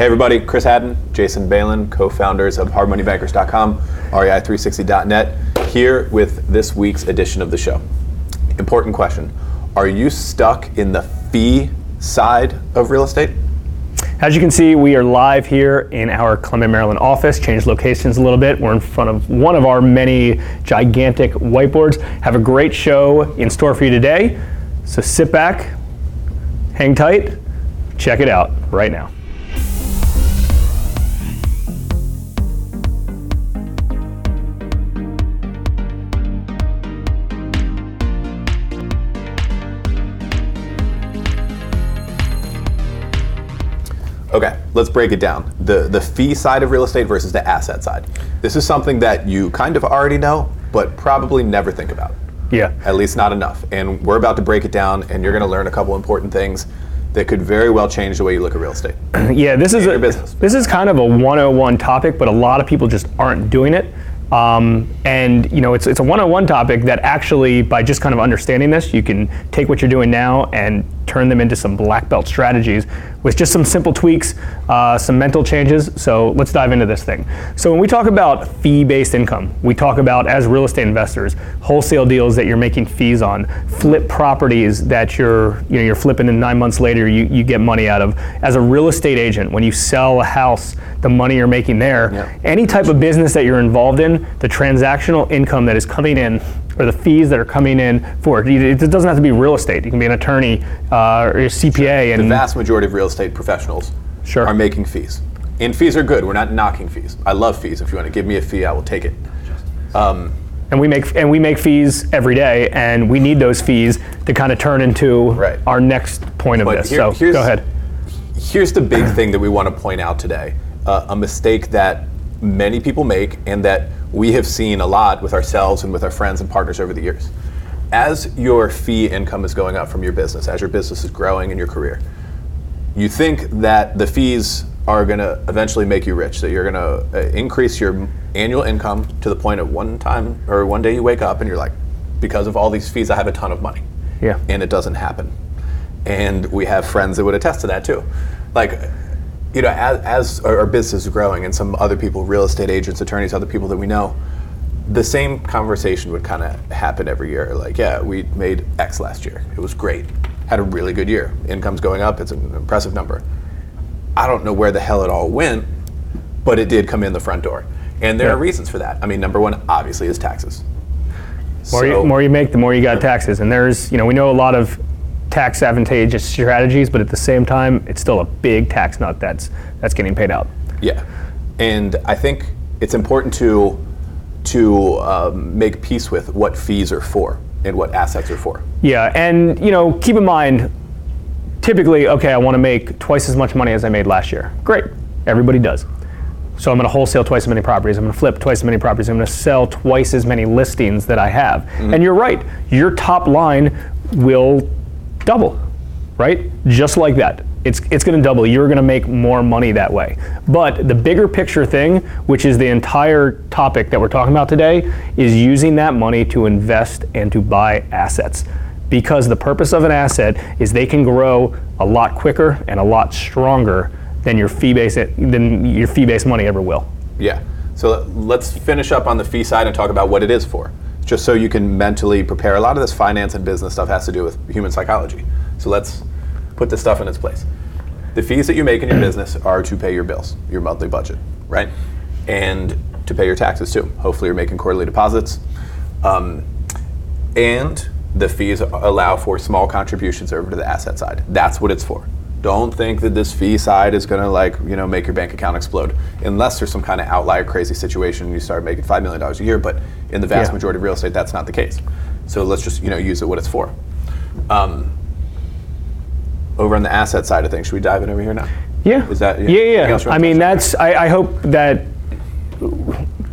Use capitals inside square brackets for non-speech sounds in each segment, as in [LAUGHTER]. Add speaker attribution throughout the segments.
Speaker 1: Hey everybody, Chris Haddon, Jason Balin, co-founders of hardmoneybankers.com, rei360.net, here with this week's edition of the show. Important question. Are you stuck in the fee side of real estate?
Speaker 2: As you can see, we are live here in our Clement, Maryland office. Changed locations a little bit. We're in front of one of our many gigantic whiteboards. Have a great show in store for you today. So sit back, hang tight, check it out right now.
Speaker 1: Okay, let's break it down. The the fee side of real estate versus the asset side. This is something that you kind of already know, but probably never think about.
Speaker 2: Yeah.
Speaker 1: At least not enough. And we're about to break it down and you're going to learn a couple important things that could very well change the way you look at real estate. [CLEARS THROAT]
Speaker 2: Yeah, this is a
Speaker 1: business.
Speaker 2: this is kind of a 101 topic, but a lot of people just aren't doing it. Um, and you know, it's it's a 101 topic that actually, by just kind of understanding this, you can take what you're doing now and turn them into some black belt strategies with just some simple tweaks, uh, some mental changes. So let's dive into this thing. So when we talk about fee-based income, we talk about as real estate investors, wholesale deals that you're making fees on, flip properties that you're you know you're flipping and nine months later you, you get money out of. As a real estate agent, when you sell a house, the money you're making there,
Speaker 1: Yeah.
Speaker 2: any type of business that you're involved in, the transactional income that is coming in, or the fees that are coming in for it, it doesn't have to be real estate. You can be an attorney uh, or a CPA,
Speaker 1: The
Speaker 2: and the
Speaker 1: vast majority of real estate professionals
Speaker 2: Sure.
Speaker 1: are making fees. And fees are good. We're not knocking fees. I love fees. If you want to give me a fee, I will take it. Um,
Speaker 2: and we make and we make fees every day, and we need those fees to kind of turn into
Speaker 1: Right.
Speaker 2: our next point of
Speaker 1: But
Speaker 2: this.
Speaker 1: here-
Speaker 2: so
Speaker 1: here's-
Speaker 2: go ahead.
Speaker 1: Here's the big thing that we want to point out today uh, a mistake that many people make and that we have seen a lot with ourselves and with our friends and partners over the years. As your fee income is going up from your business, as your business is growing in your career, you think that the fees are going to eventually make you rich, that you're going to uh, increase your annual income to the point of one time or one day you wake up and you're like, because of all these fees, I have a ton of money.
Speaker 2: Yeah.
Speaker 1: And it doesn't happen. And we have friends that would attest to that too. Like, you know, as, as our, our business is growing and some other people, real estate agents, attorneys, other people that we know, the same conversation would kind of happen every year. Like, yeah, we made X last year. It was great. Had a really good year. Income's going up. It's an impressive number. I don't know where the hell it all went, but it did come in the front door. And there
Speaker 2: Yeah.
Speaker 1: are reasons for that. I mean, number one, obviously, is taxes.
Speaker 2: more,
Speaker 1: So-
Speaker 2: you, more you make, the more you got taxes. And there's, you know, we know a lot of tax advantageous strategies, but at the same time, it's still a big tax nut that's that's getting paid out.
Speaker 1: Yeah, and I think it's important to to um, make peace with what fees are for and what assets are for.
Speaker 2: Yeah, and you know, keep in mind, typically, okay, I want to make twice as much money as I made last year. Great, everybody does. So I'm going to wholesale twice as many properties. I'm going to flip twice as many properties. I'm going to sell twice as many listings that I have. And you're right, your top line will double, right? Just like that. It's, it's going to double. You're going to make more money that way. But the bigger picture thing, which is the entire topic that we're talking about today, is using that money to invest and to buy assets. Because the purpose of an asset is they can grow a lot quicker and a lot stronger than your fee-based than your fee-based money ever will.
Speaker 1: Yeah. So let's finish up on the fee side and talk about what it is for, just so you can mentally prepare. A lot of this finance and business stuff has to do with human psychology. So let's put this stuff in its place. The fees that you make in your business are to pay your bills, your monthly budget, right? And to pay your taxes too. Hopefully, you're making quarterly deposits. Um, and the fees allow for small contributions over to the asset side. That's what it's for. Don't think that this fee side is going to like you know make your bank account explode, unless there's some kind of outlier crazy situation and you start making five million dollars a year. But in the vast
Speaker 2: Yeah.
Speaker 1: majority of real estate, that's not the case. So let's just you know use it what it's for. Um, over on the asset side of things, should we dive in over here now?
Speaker 2: Yeah.
Speaker 1: Is that-
Speaker 2: yeah?
Speaker 1: anything
Speaker 2: Yeah. I mean, that's. I, I hope that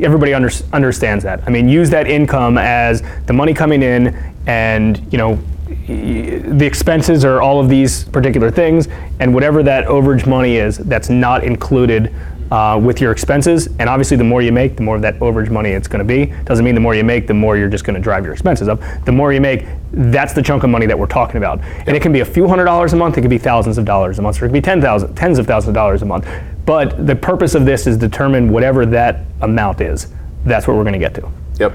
Speaker 2: everybody under, understands that. I mean, use that income as the money coming in, and you know, the expenses are all of these particular things, and whatever that overage money is, that's not included. Uh, with your expenses, and obviously, the more you make, the more of that overage money it's going to be. Doesn't mean the more you make, the more you're just going to drive your expenses up. The more you make, that's the chunk of money that we're talking about, and it can be a few hundred dollars a month. It could be thousands of dollars a month, or it could be ten thousand, tens of thousands of dollars a month. But the purpose of this is determine whatever that amount is. That's what we're going to get to.
Speaker 1: Yep.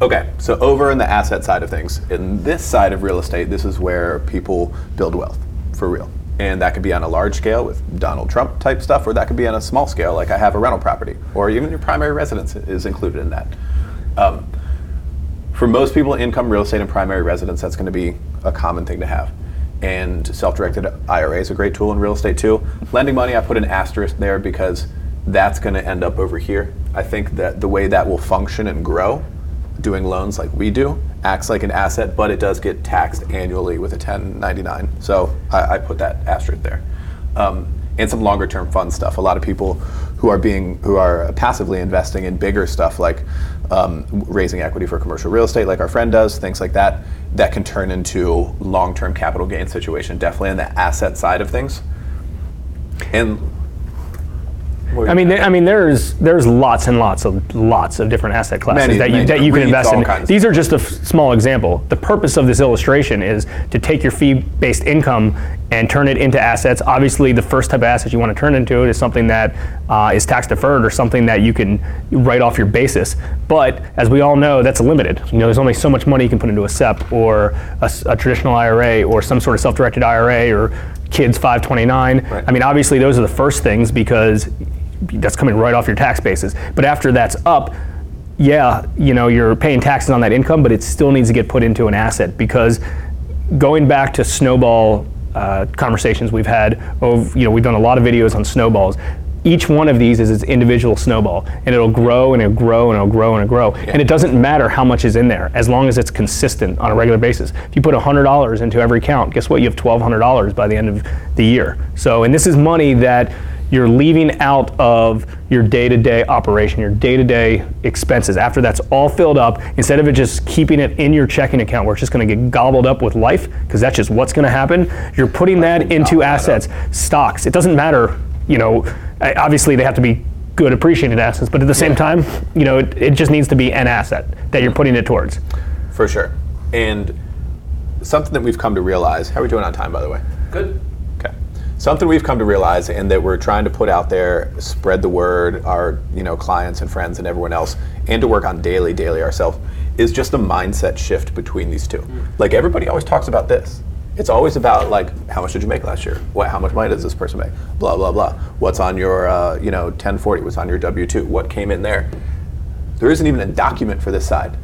Speaker 1: Okay, so over in the asset side of things, in this side of real estate, this is where people build wealth for real. And that could be on a large scale with Donald Trump type stuff, or that could be on a small scale, like I have a rental property, or even your primary residence is included in that. Um, for most people, income, real estate, and primary residence, that's going to be a common thing to have. And self directed IRA is a great tool in real estate too. Lending money, I put an asterisk there because that's going to end up over here. I think that the way that will function and grow doing loans like we do acts like an asset, but it does get taxed annually with a 1099. So I, I put that asterisk there. Um, and some longer term fund stuff. A lot of people who are being who are passively investing in bigger stuff like um, raising equity for commercial real estate, like our friend does, things like that, that can turn into long term capital gain situation. Definitely on the asset side of things. And
Speaker 2: I mean, I mean, there's there's lots and lots of lots of different asset classes
Speaker 1: Many,
Speaker 2: that you that you can invest in. These are just a f- small example. The purpose of this illustration is to take your fee-based income and turn it into assets. Obviously, the first type of asset you want to turn into it is something that uh, is tax deferred or something that you can write off your basis. But as we all know, that's limited. You know, there's only so much money you can put into a SEP or a traditional IRA or some sort of self-directed IRA or kids 529.
Speaker 1: Right.
Speaker 2: I mean, obviously, those are the first things because that's coming right off your tax basis. But after that's up, yeah, you know, you're paying taxes on that income, but it still needs to get put into an asset because going back to snowball uh, conversations we've had, over, you know, we've done a lot of videos on snowballs. Each one of these is its individual snowball, and it'll grow and it'll grow and it'll grow and it'll grow. And it doesn't matter how much is in there, as long as it's consistent on a regular basis. If you put $100 into every account, guess what? You have $1,200 by the end of the year. So, and this is money that you're leaving out of your day-to-day operation, your day-to-day expenses. After that's all filled up, instead of it just keeping it in your checking account where it's just going to get gobbled up with life, because that's just what's going to happen, you're putting that into assets, stocks. It doesn't matter, you know, obviously they have to be good appreciated assets, but at the same time, you know, it, it just needs to be an asset that you're putting it towards.
Speaker 1: For sure. And something that we've come to realize, how are we doing on time, by the way?
Speaker 3: Good.
Speaker 1: Something we've come to realize and that we're trying to put out there, spread the word, our you know clients and friends and everyone else, and to work on daily, daily ourselves, is just a mindset shift between these two. Like everybody always talks about this. It's always about like how much did you make last year? What how much money does this person make? Blah blah blah. What's on your uh, you know 1040? What's on your W two? What came in there? There isn't even a document for this side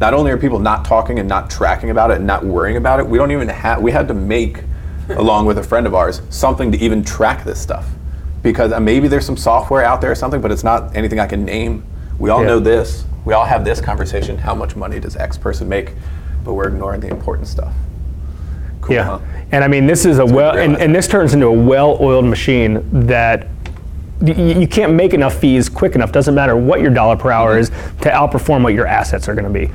Speaker 1: not only are people not talking and not tracking about it and not worrying about it, we don't even have, we had to make, along with a friend of ours, something to even track this stuff. Because uh, maybe there's some software out there or something, but it's not anything I can name. We all
Speaker 2: Yeah.
Speaker 1: know this. We all have this conversation. How much money does X person make? But we're ignoring the important stuff. Cool,
Speaker 2: Yeah,
Speaker 1: huh?
Speaker 2: and I mean, this is a well, and, and this turns into a well-oiled machine that you can't make enough fees quick enough. Doesn't matter what your dollar per hour is to outperform what your assets are going to be,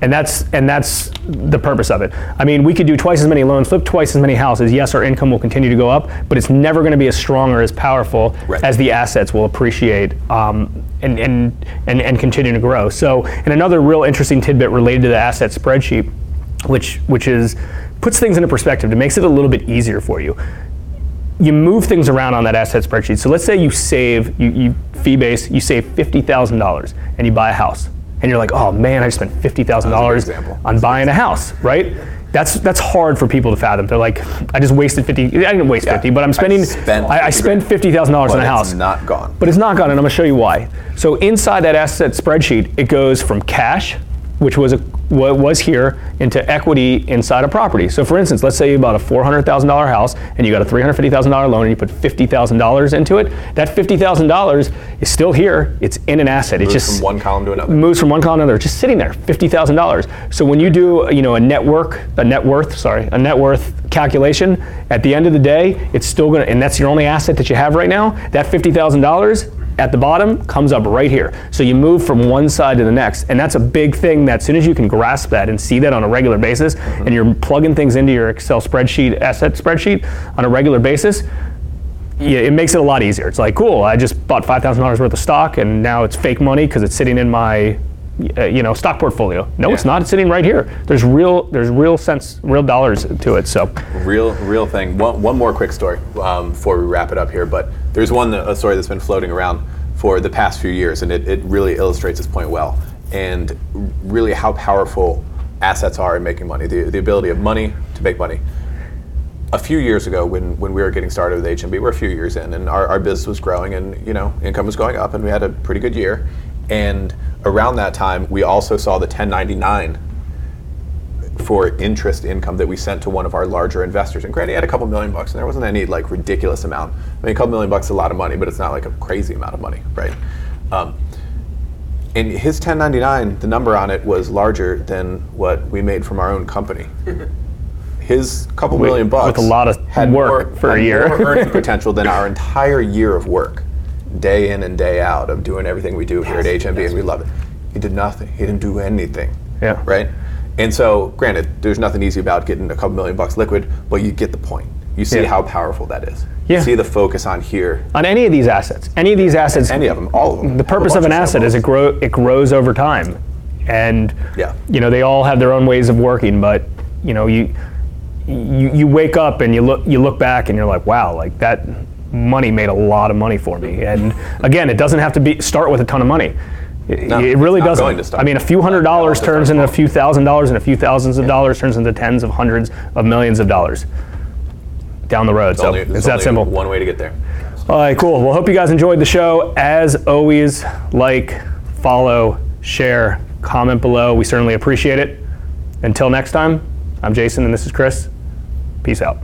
Speaker 2: and that's and that's the purpose of it. I mean, we could do twice as many loans, flip twice as many houses. Yes, our income will continue to go up, but it's never going to be as strong or as powerful
Speaker 1: Right.
Speaker 2: as the assets will appreciate um, and, and, and, and continue to grow. So, and another real interesting tidbit related to the asset spreadsheet, which, which is puts things into perspective. It makes it a little bit easier for you. You move things around on that asset spreadsheet. So let's say you save, you, you fee base, you save $50,000 and you buy a house. And you're like, oh man, I just spent $50,000 on buying a house, right? That's, that's hard for people to fathom. They're like, I just wasted 50, I didn't waste
Speaker 1: Yeah,
Speaker 2: 50, but I'm
Speaker 1: I
Speaker 2: spending,
Speaker 1: spent
Speaker 2: I, I spent $50,000 on a house.
Speaker 1: it's not gone.
Speaker 2: But it's not gone, and I'm to show you why. So inside that asset spreadsheet, it goes from cash, which was a, what was here, into equity inside a property. So for instance, let's say you bought a $400,000 house and you got a $350,000 loan and you put $50,000 into it. That $50,000 is still here. It's in an asset. It's
Speaker 1: Moves
Speaker 2: just
Speaker 1: from one column to another.
Speaker 2: moves from one column to another, just sitting there, fifty thousand dollars. So when you do, you know, a net work, a net worth, sorry, a net worth calculation, at the end of the day, it's still going to, and that's your only asset that you have right now. That fifty thousand dollars at the bottom comes up right here. So you move from one side to the next, and that's a big thing. That as soon as you can grasp that and see that on a regular basis, and you're plugging things into your Excel spreadsheet, asset spreadsheet on a regular basis, yeah, it makes it a lot easier. It's like, cool, I just bought five thousand dollars worth of stock, and now it's fake money because it's sitting in my you know stock portfolio. No, it's not. It's sitting right here. There's real there's real sense real dollars to it. So
Speaker 1: Real, real thing. One, one more quick story um, before we wrap it up here. But there's one a story that's been floating around for the past few years, and it, it really illustrates this point well. And really, how powerful assets are in making money. The, the ability of money to make money. A few years ago, when, when we were getting started with HMB, we're a few years in, and our, our business was growing, and you know, income was going up, and we had a pretty good year. And around that time, we also saw the 1099 for interest income that we sent to one of our larger investors. And granted, he had a couple million bucks, and there wasn't any like ridiculous amount. I mean, a couple million bucks is a lot of money, but it's not like a crazy amount of money, right? Um, and his 1099, the number on it was larger than what we made from our own company. [LAUGHS] His couple million bucks
Speaker 2: with a lot of
Speaker 1: had
Speaker 2: work
Speaker 1: more,
Speaker 2: for a year.
Speaker 1: more earning [LAUGHS] potential than our entire year of work, day in and day out of doing everything we do here at HMB, and we love it. He did nothing. He didn't do anything.
Speaker 2: Yeah.
Speaker 1: Right. And so, granted, there's nothing easy about getting a couple million bucks liquid, but you get the point. You see
Speaker 2: Yeah.
Speaker 1: how powerful that is.
Speaker 2: Yeah.
Speaker 1: You see the focus on here.
Speaker 2: on any of these assets, any of these assets,
Speaker 1: Any of them, all of them.
Speaker 2: the purpose of an asset is it grow it grows over time, and
Speaker 1: Yeah.
Speaker 2: you know they all have their own ways of working. But you know you you, you wake up and you look you look back and you're like, wow, like that money made a lot of money for me. And again, it doesn't have to be start with a ton of money. It,
Speaker 1: No,
Speaker 2: it really
Speaker 1: it's
Speaker 2: doesn't.
Speaker 1: going to start.
Speaker 2: I mean, a few hundred dollars turns into a few thousand dollars, and a few thousands of dollars turns into tens of hundreds of millions of dollars down the road.
Speaker 1: It's
Speaker 2: so
Speaker 1: only-
Speaker 2: it's
Speaker 1: there's
Speaker 2: that simple.
Speaker 1: One way to get there.
Speaker 2: All right, cool. Well, hope you guys enjoyed the show. As always, like, follow, share, comment below. We certainly appreciate it. Until next time, I'm Jason and this is Chris. Peace out.